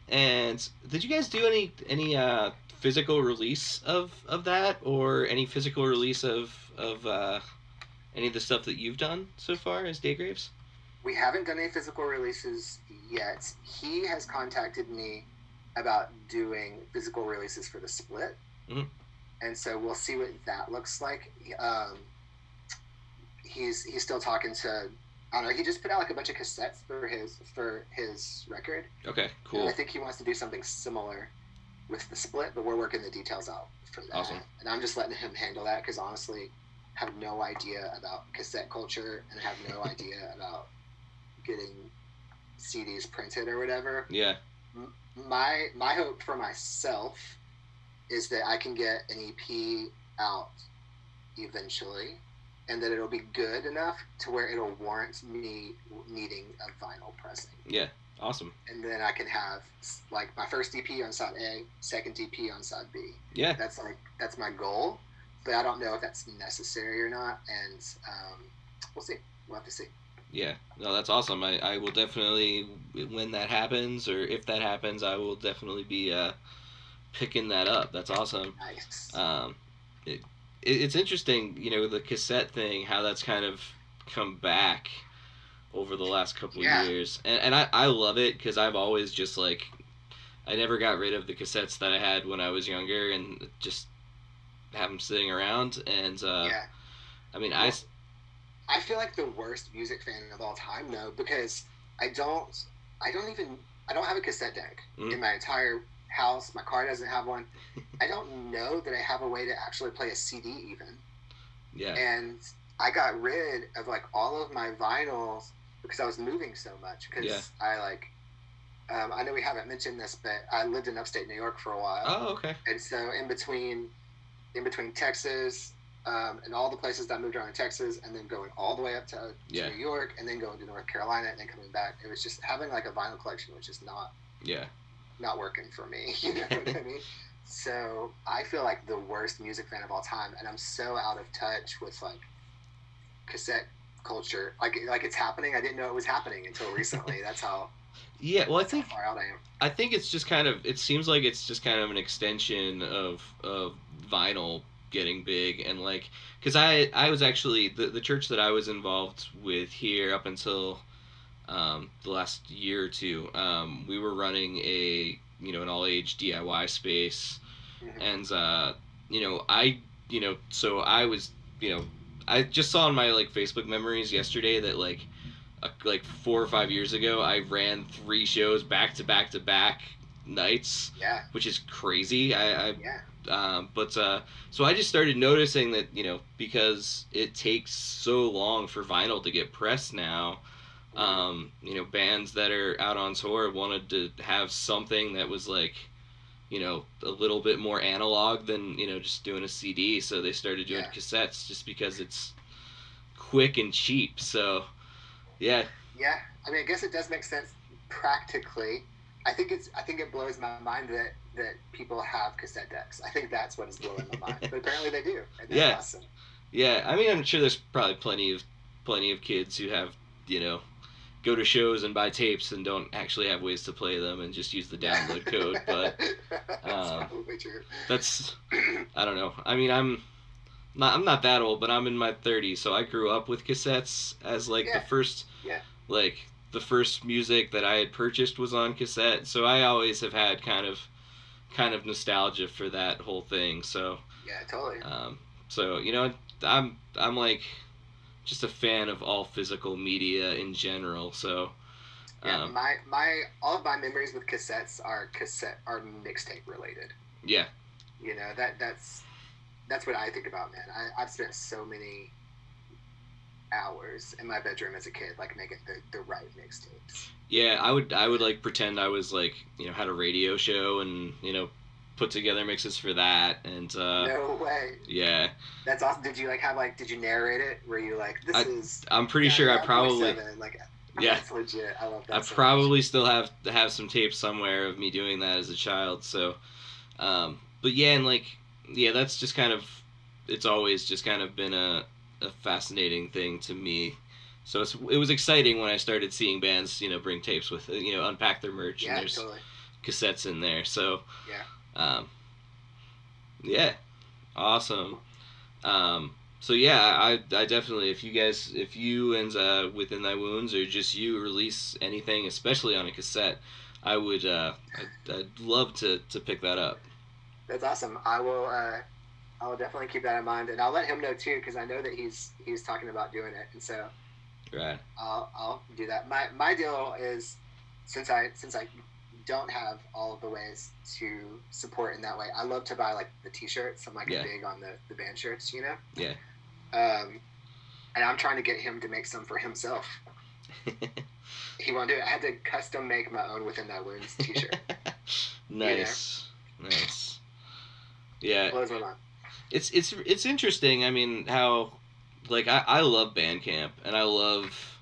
And did you guys do any any uh, physical release of of that, or any physical release of of uh, any of the stuff that you've done so far as Daygraves? We haven't done any physical releases yet. He has contacted me about doing physical releases for the split, Mhm. and so we'll see what that looks like. Um, he's he's still talking to. I don't know. He just put out like a bunch of cassettes for his for his record. Okay, And cool. I think he wants to do something similar with the split, but we're working the details out for that. Awesome. And I'm just letting him handle that because honestly, I have no idea about cassette culture and I have no idea about getting CDs printed or whatever. Yeah, My my hope for myself is that I can get an EP out eventually, and that it'll be good enough to where it'll warrant me needing a vinyl pressing yeah, awesome. and then I can have like my first EP on side A, second EP on side B. Yeah, That's like that's my goal, but I don't know if that's necessary or not, and um, we'll see. We'll have to see. yeah. No, that's awesome. I, I will definitely when that happens, or if that happens, I will definitely be uh, picking that up. That's awesome. Nice. um, it, it, it's interesting, you know, the cassette thing, how that's kind of come back over the last couple Yeah. of years, and and I, I love it because I've always just like, I never got rid of the cassettes that I had when I was younger, and just have them sitting around, and uh, yeah, I mean, I, I feel like the worst music fan of all time though, because I don't, I don't even, I don't have a cassette deck Mhm. in my entire house. My car doesn't have one. I don't know that I have a way to actually play a CD even. yeah, and I got rid of like all of my vinyls because I was moving so much. Because Yeah. I like, um, I know we haven't mentioned this, but I lived in upstate New York for a while, oh okay, and so in between, in between Texas. Um, and all the places that I moved around in Texas, and then going all the way up to, to Yeah. New York, and then going to North Carolina, and then coming back. It was just having like a vinyl collection, which is not yeah, not working for me. You know what I mean? So I feel like the worst music fan of all time, and I'm so out of touch with like cassette culture. Like like it's happening. I didn't know it was happening until recently. That's how, yeah. Well, I think far out I am. I think it's just kind of it seems like it's just kind of an extension of of vinyl getting big and like because I I was actually the the church that I was involved with here up until um, the last year or two um, we were running a you know an all age DIY space Mhm. and uh, you know I you know so I was you know I just saw in my like Facebook memories yesterday that like uh, like four or five years ago I ran three shows back to back to back nights Yeah, which is crazy I, I yeah, um, but uh, so I just started noticing that you know because it takes so long for vinyl to get pressed now. Um, you know, bands that are out on tour wanted to have something that was like, you know, a little bit more analog than you know just doing a CD. So they started doing Yeah. cassettes just because it's quick and cheap. So, yeah, yeah. I mean, I guess it does make sense practically. I think it's. I think it blows my mind that that people have cassette decks. I think that's what is blowing my mind. But apparently they do. And that's Yeah. awesome. Yeah, I mean, I'm sure there's probably plenty of plenty of kids who have, you know, go to shows and buy tapes and don't actually have ways to play them and just use the download code. But that's um, that's, I don't know. I mean, I'm not I'm not that old, but I'm in my 30s, so I grew up with cassettes as like Yeah. the first, Yeah. like the first music that I had purchased was on cassette. So I always have had kind of, kind of nostalgia for that whole thing. So. Yeah, totally. Um, so you know, I'm I'm like just a fan of all physical media in general. So Yeah, um, my my all of my memories with cassettes are cassette are mixtape related. yeah, You know that that's that's what I think about, man. I, I've spent so many hours in my bedroom as a kid, like making the, the right mixtapes. yeah, I would I would like pretend I was like you know had a radio show and you know put together mixes for that and uh, no way. yeah, That's awesome. Did you like have like did you narrate it? Were you like this I- is I'm pretty sure I probably like Yeah. that's legit. I love that. I so much. probably still have have some tapes somewhere of me doing that as a child. So, um, but yeah, and like yeah, that's just kind of it's always just kind of been a a fascinating thing to me. So it's, it was exciting when I started seeing bands, you know, bring tapes with, you know, unpack their merch. Yeah, and there's totally. cassettes in there. So Yeah. Um, yeah, awesome. Um, so yeah, I I definitely if you guys if you and uh, within thy wounds or just you release anything, especially on a cassette, I would uh, I'd, I'd love to to pick that up. That's awesome. I will. Uh, I will definitely keep that in mind, and I'll let him know too, because I know that he's he's talking about doing it, and so Right. I'll I'll do that. My my deal is since I since I don't have all of the ways to support in that way. I love to buy like the t-shirts. I'm like Yeah. big on the the band shirts, you know. Yeah. Um, and I'm trying to get him to make some for himself. He won't do it. I had to custom make my own within that wounds t-shirt. nice. Nice. Yeah. Blows my mind. it's it's it's interesting. I mean, how like I, I love Bandcamp and I love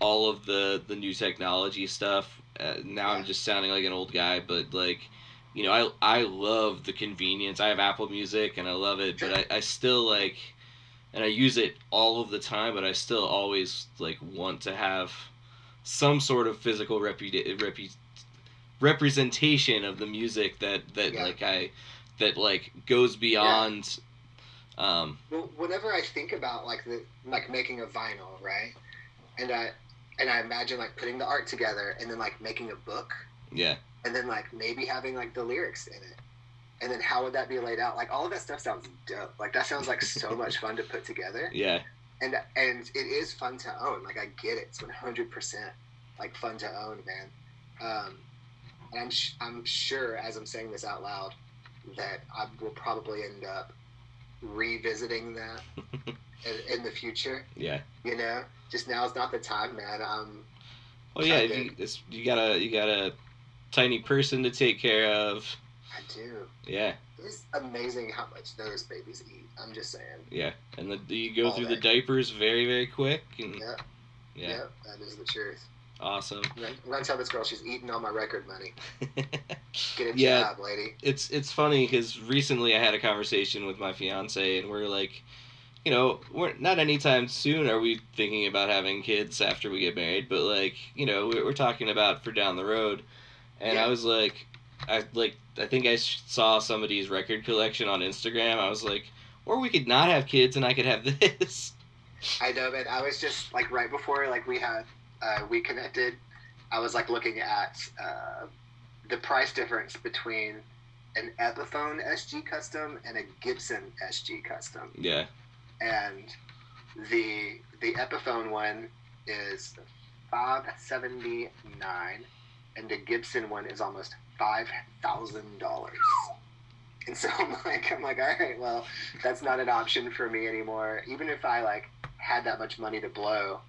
all of the the new technology stuff. Uh, now I'm just sounding like an old guy, but like you know, I I love the convenience. I have Apple Music and I love it, but I, I still like and I use it all of the time, but I still always like want to have some sort of physical repu- repu- representation of the music that that Yeah. like I that like goes beyond um Well, whenever I think about like the like making a vinyl, right? And I and I imagine like putting the art together and then like making a book yeah and then like maybe having like the lyrics in it. And then how would that be laid out? Like all of that stuff sounds dope. Like that sounds like so much fun to put together. yeah And and it is fun to own. Like I get it. It's one hundred percent like fun to own, man. Um, and I'm sh- I'm sure as I'm saying this out loud that I will probably end up revisiting that in, in the future. yeah You know, just now is not the time, man. Um, well yeah you it's, you got a you got a tiny person to take care of I do. yeah It's amazing how much those babies eat. I'm just saying. yeah and the you go All through the diapers very very quick and Yeah, yeah, yeah, that is the truth. awesome I'm gonna tell this girl she's eating all my record money. Get a Yeah. job, lady. it's it's funny because recently I had a conversation with my fiance and we're like, you know, we're not anytime soon are we thinking about having kids after we get married, but like, you know, we're, we're talking about for down the road, and Yeah. I was like, I like I think I saw somebody's record collection on Instagram. I was like, or we could not have kids and I could have this. I know, man. I was just like right before like we had uh, we connected. I was like looking at uh, the price difference between an Epiphone SG Custom and a Gibson SG Custom, Yeah, and the the Epiphone one is five seventy nine, and the Gibson one is almost five thousand dollars. And so I'm like, I'm like, all right, well, that's not an option for me anymore. Even if I like had that much money to blow,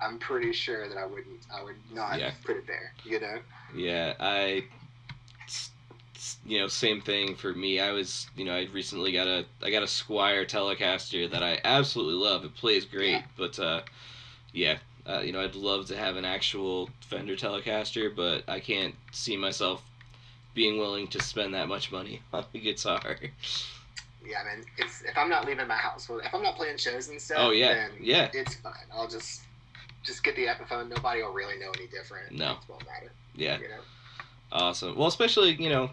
I'm pretty sure that I wouldn't, I would not Yeah. put it there. You know? Yeah, I, you know, same thing for me. I was, you know, I recently got a, I got a Squier Telecaster that I absolutely love. It plays great, Yeah. but uh, yeah, uh, you know, I'd love to have an actual Fender Telecaster, but I can't see myself being willing to spend that much money on a guitar. Yeah, man. It's if I'm not leaving my house, if I'm not playing shows and stuff, Oh yeah, then yeah, it's fine. I'll just just get the Epiphone. Nobody will really know any different. No. it won't matter. yeah, You know? awesome. Well, especially you know,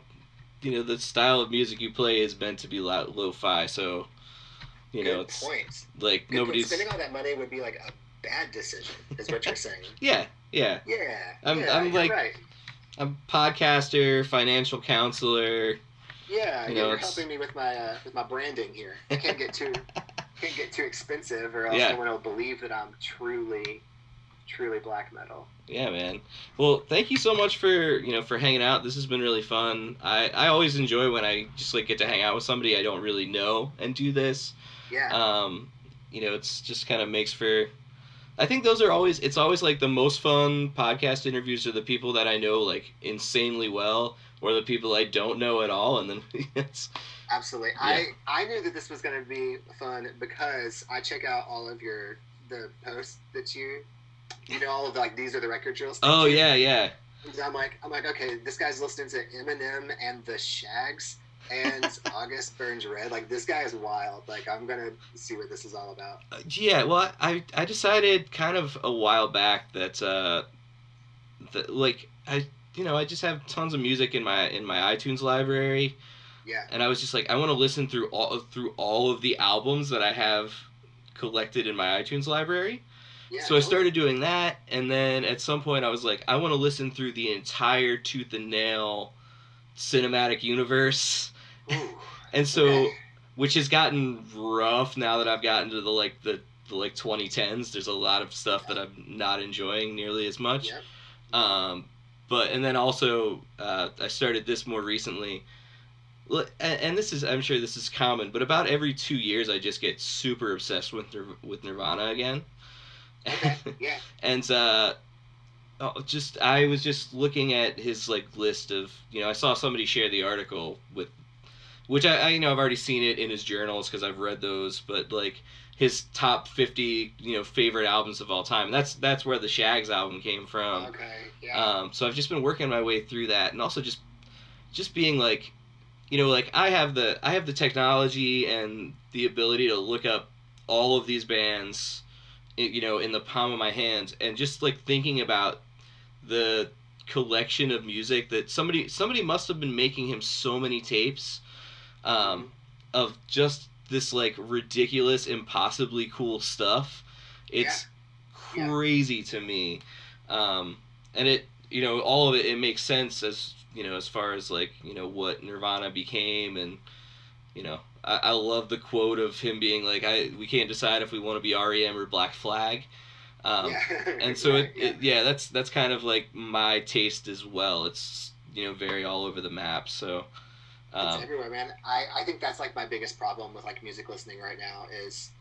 you know, the style of music you play is meant to be lo- lo-fi, so you know, it's point. like Good point. nobody's. spending all that money would be like a bad decision, is what you're saying. Yeah, yeah. Yeah, I'm- yeah, I'm you're like- right. I'm podcaster, financial counselor. Yeah, you know, it's- helping me with my uh, with my branding here. I can't get too can't get too expensive, or else Yeah. no one will believe that I'm truly truly black metal. Yeah, man. Well, thank you so much for you know for hanging out. This has been really fun. I I always enjoy when I just like get to hang out with somebody I don't really know and do this. Yeah, Um, you know, it's just kind of makes for. I think those are always. It's always like the most fun podcast interviews are the people that I know like insanely well, or the people I don't know at all, and then it's absolutely. I I knew that this was going to be fun because I check out all of your the posts that you you know all of like these are the record drills. oh yeah yeah I'm like I'm like okay, this guy's listening to Eminem and the Shaggs. and August Burns Red, like this guy is wild. Like I'm gonna see what this is all about. Uh, yeah well i i decided kind of a while back that uh that like i you know, I just have tons of music in my in my iTunes library, Yeah. and I was just like, I want to listen through all through all of the albums that I have collected in my iTunes library. Yeah. so I started doing that, and then at some point I was like, I want to listen through the entire Tooth and Nail cinematic universe, Ooh, and so okay. which has gotten rough now that I've gotten to the like the, the like 2010s. There's a lot of stuff that I'm not enjoying nearly as much. Um, but and then also uh, I started this more recently. And, and this is I'm sure this is common, but about every two years I just get super obsessed with with Nirvana again. Okay. Yeah. and uh, oh, just I was just looking at his like list of you know I saw somebody share the article with, which I, I you know I've already seen it in his journals because I've read those, but like his top fifty you know favorite albums of all time. That's that's where the Shaggs album came from. okay. Yeah. Um, so I've just been working my way through that, and also just just being like, you know, like I have the I have the technology and the ability to look up all of these bands, you know, in the palm of my hands, and just like thinking about the collection of music that somebody somebody must have been making him so many tapes, um, of just this like ridiculous, impossibly cool stuff. It's Yeah. crazy to me um, and it you know all of it it makes sense as you know as far as like you know what nirvana became and you know i, I love the quote of him being like i we can't decide if we want to be rem or black flag um, yeah. and so it, it yeah that's that's kind of like my taste as well it's you know very all over the map so It's um, everywhere, man. I, I think that's like my biggest problem with like music listening right now is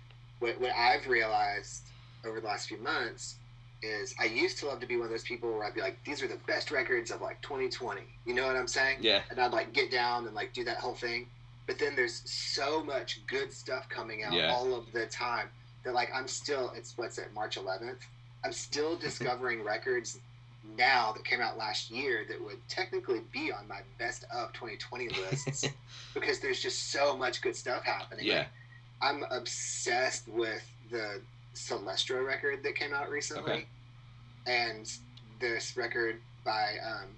what, what I've realized over the last few months is I used to love to be one of those people where I'd be like, these are the best records of like 2020. You know what I'm saying? yeah And I'd like get down and like do that whole thing. But then there's so much good stuff coming out Yeah. all of the time that like I'm still, it's what's it, March 11th? I'm still discovering records now that came out last year that would technically be on my best of 2020 lists because there's just so much good stuff happening. yeah I'm obsessed with the Celestro record that came out recently, Okay. and this record by um,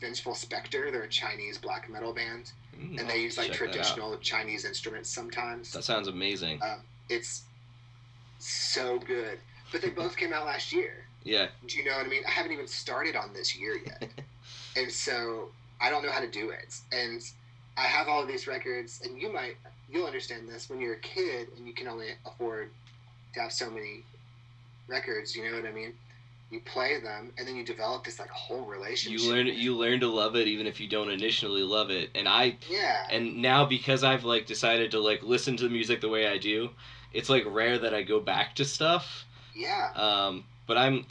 Vengeful Spectre. They're a Chinese black metal band, Mm, and I'll they use like check that out. traditional Chinese instruments sometimes. that sounds amazing Um, it's so good. But they both came out last year. yeah Do you know what I mean? I haven't even started on this year yet. and so I don't know how to do it. And I have all of these records, and you might, you'll understand this when you're a kid and you can only afford to have so many records. You know what I mean? You play them, and then you develop this like whole relationship. you learn you learn to love it even if you don't initially love it and i Yeah. and now because I've like decided to like listen to the music the way I do, it's like rare that I go back to stuff. Yeah. Um, but I'm,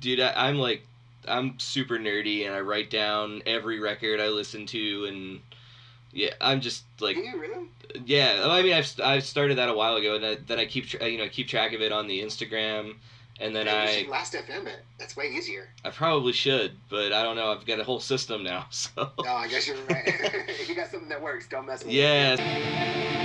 dude, I, I'm like, I'm super nerdy and I write down every record I listen to and yeah, I'm just like, you really? yeah. I mean, I've I've started that a while ago and I, then I keep tra- you know keep track of it on the Instagram. And then you I, should last FM it. That's way easier. I probably should, but I don't know. I've got a whole system now, so No, I guess you're right. if you got something that works, don't mess with it. yeah.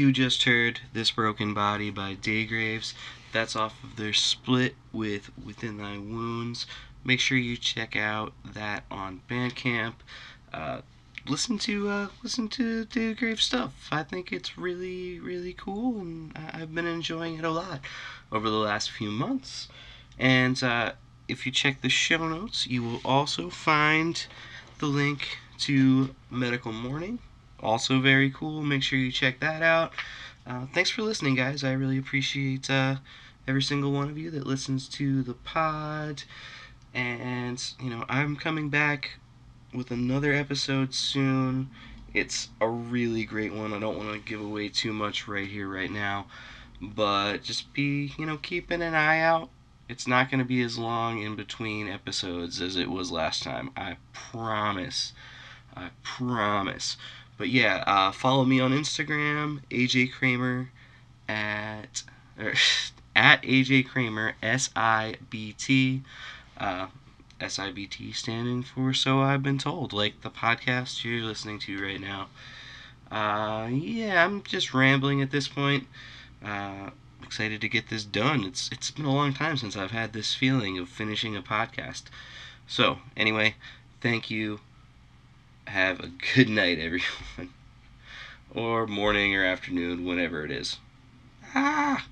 You just heard This Broken Body by Daygraves. That's off of their split with Within Thy Wounds. Make sure you check out that on Bandcamp. Uh, listen to uh, listen to Daygraves stuff. I think it's really really cool, and I've been enjoying it a lot over the last few months. And uh, if you check the show notes, you will also find the link to Medical Morning. Also very cool. Make sure you check that out. Uh, thanks for listening, guys. I really appreciate uh, every single one of you that listens to the pod. And, you know, I'm coming back with another episode soon. It's a really great one. I don't want to give away too much right here, right now. But just be, you know, keeping an eye out. It's not going to be as long in between episodes as it was last time. I promise. I promise. But yeah, uh, follow me on Instagram, AJ Kramer at er, at AJ Kramer S I B T. Uh, SIBT standing for So I've Been Told, like the podcast you're listening to right now. Uh, yeah, I'm just rambling at this point. Uh, excited to get this done. It's it's been a long time since I've had this feeling of finishing a podcast. So anyway, thank you. Have a good night, everyone, or morning or afternoon, whenever it is. Ah.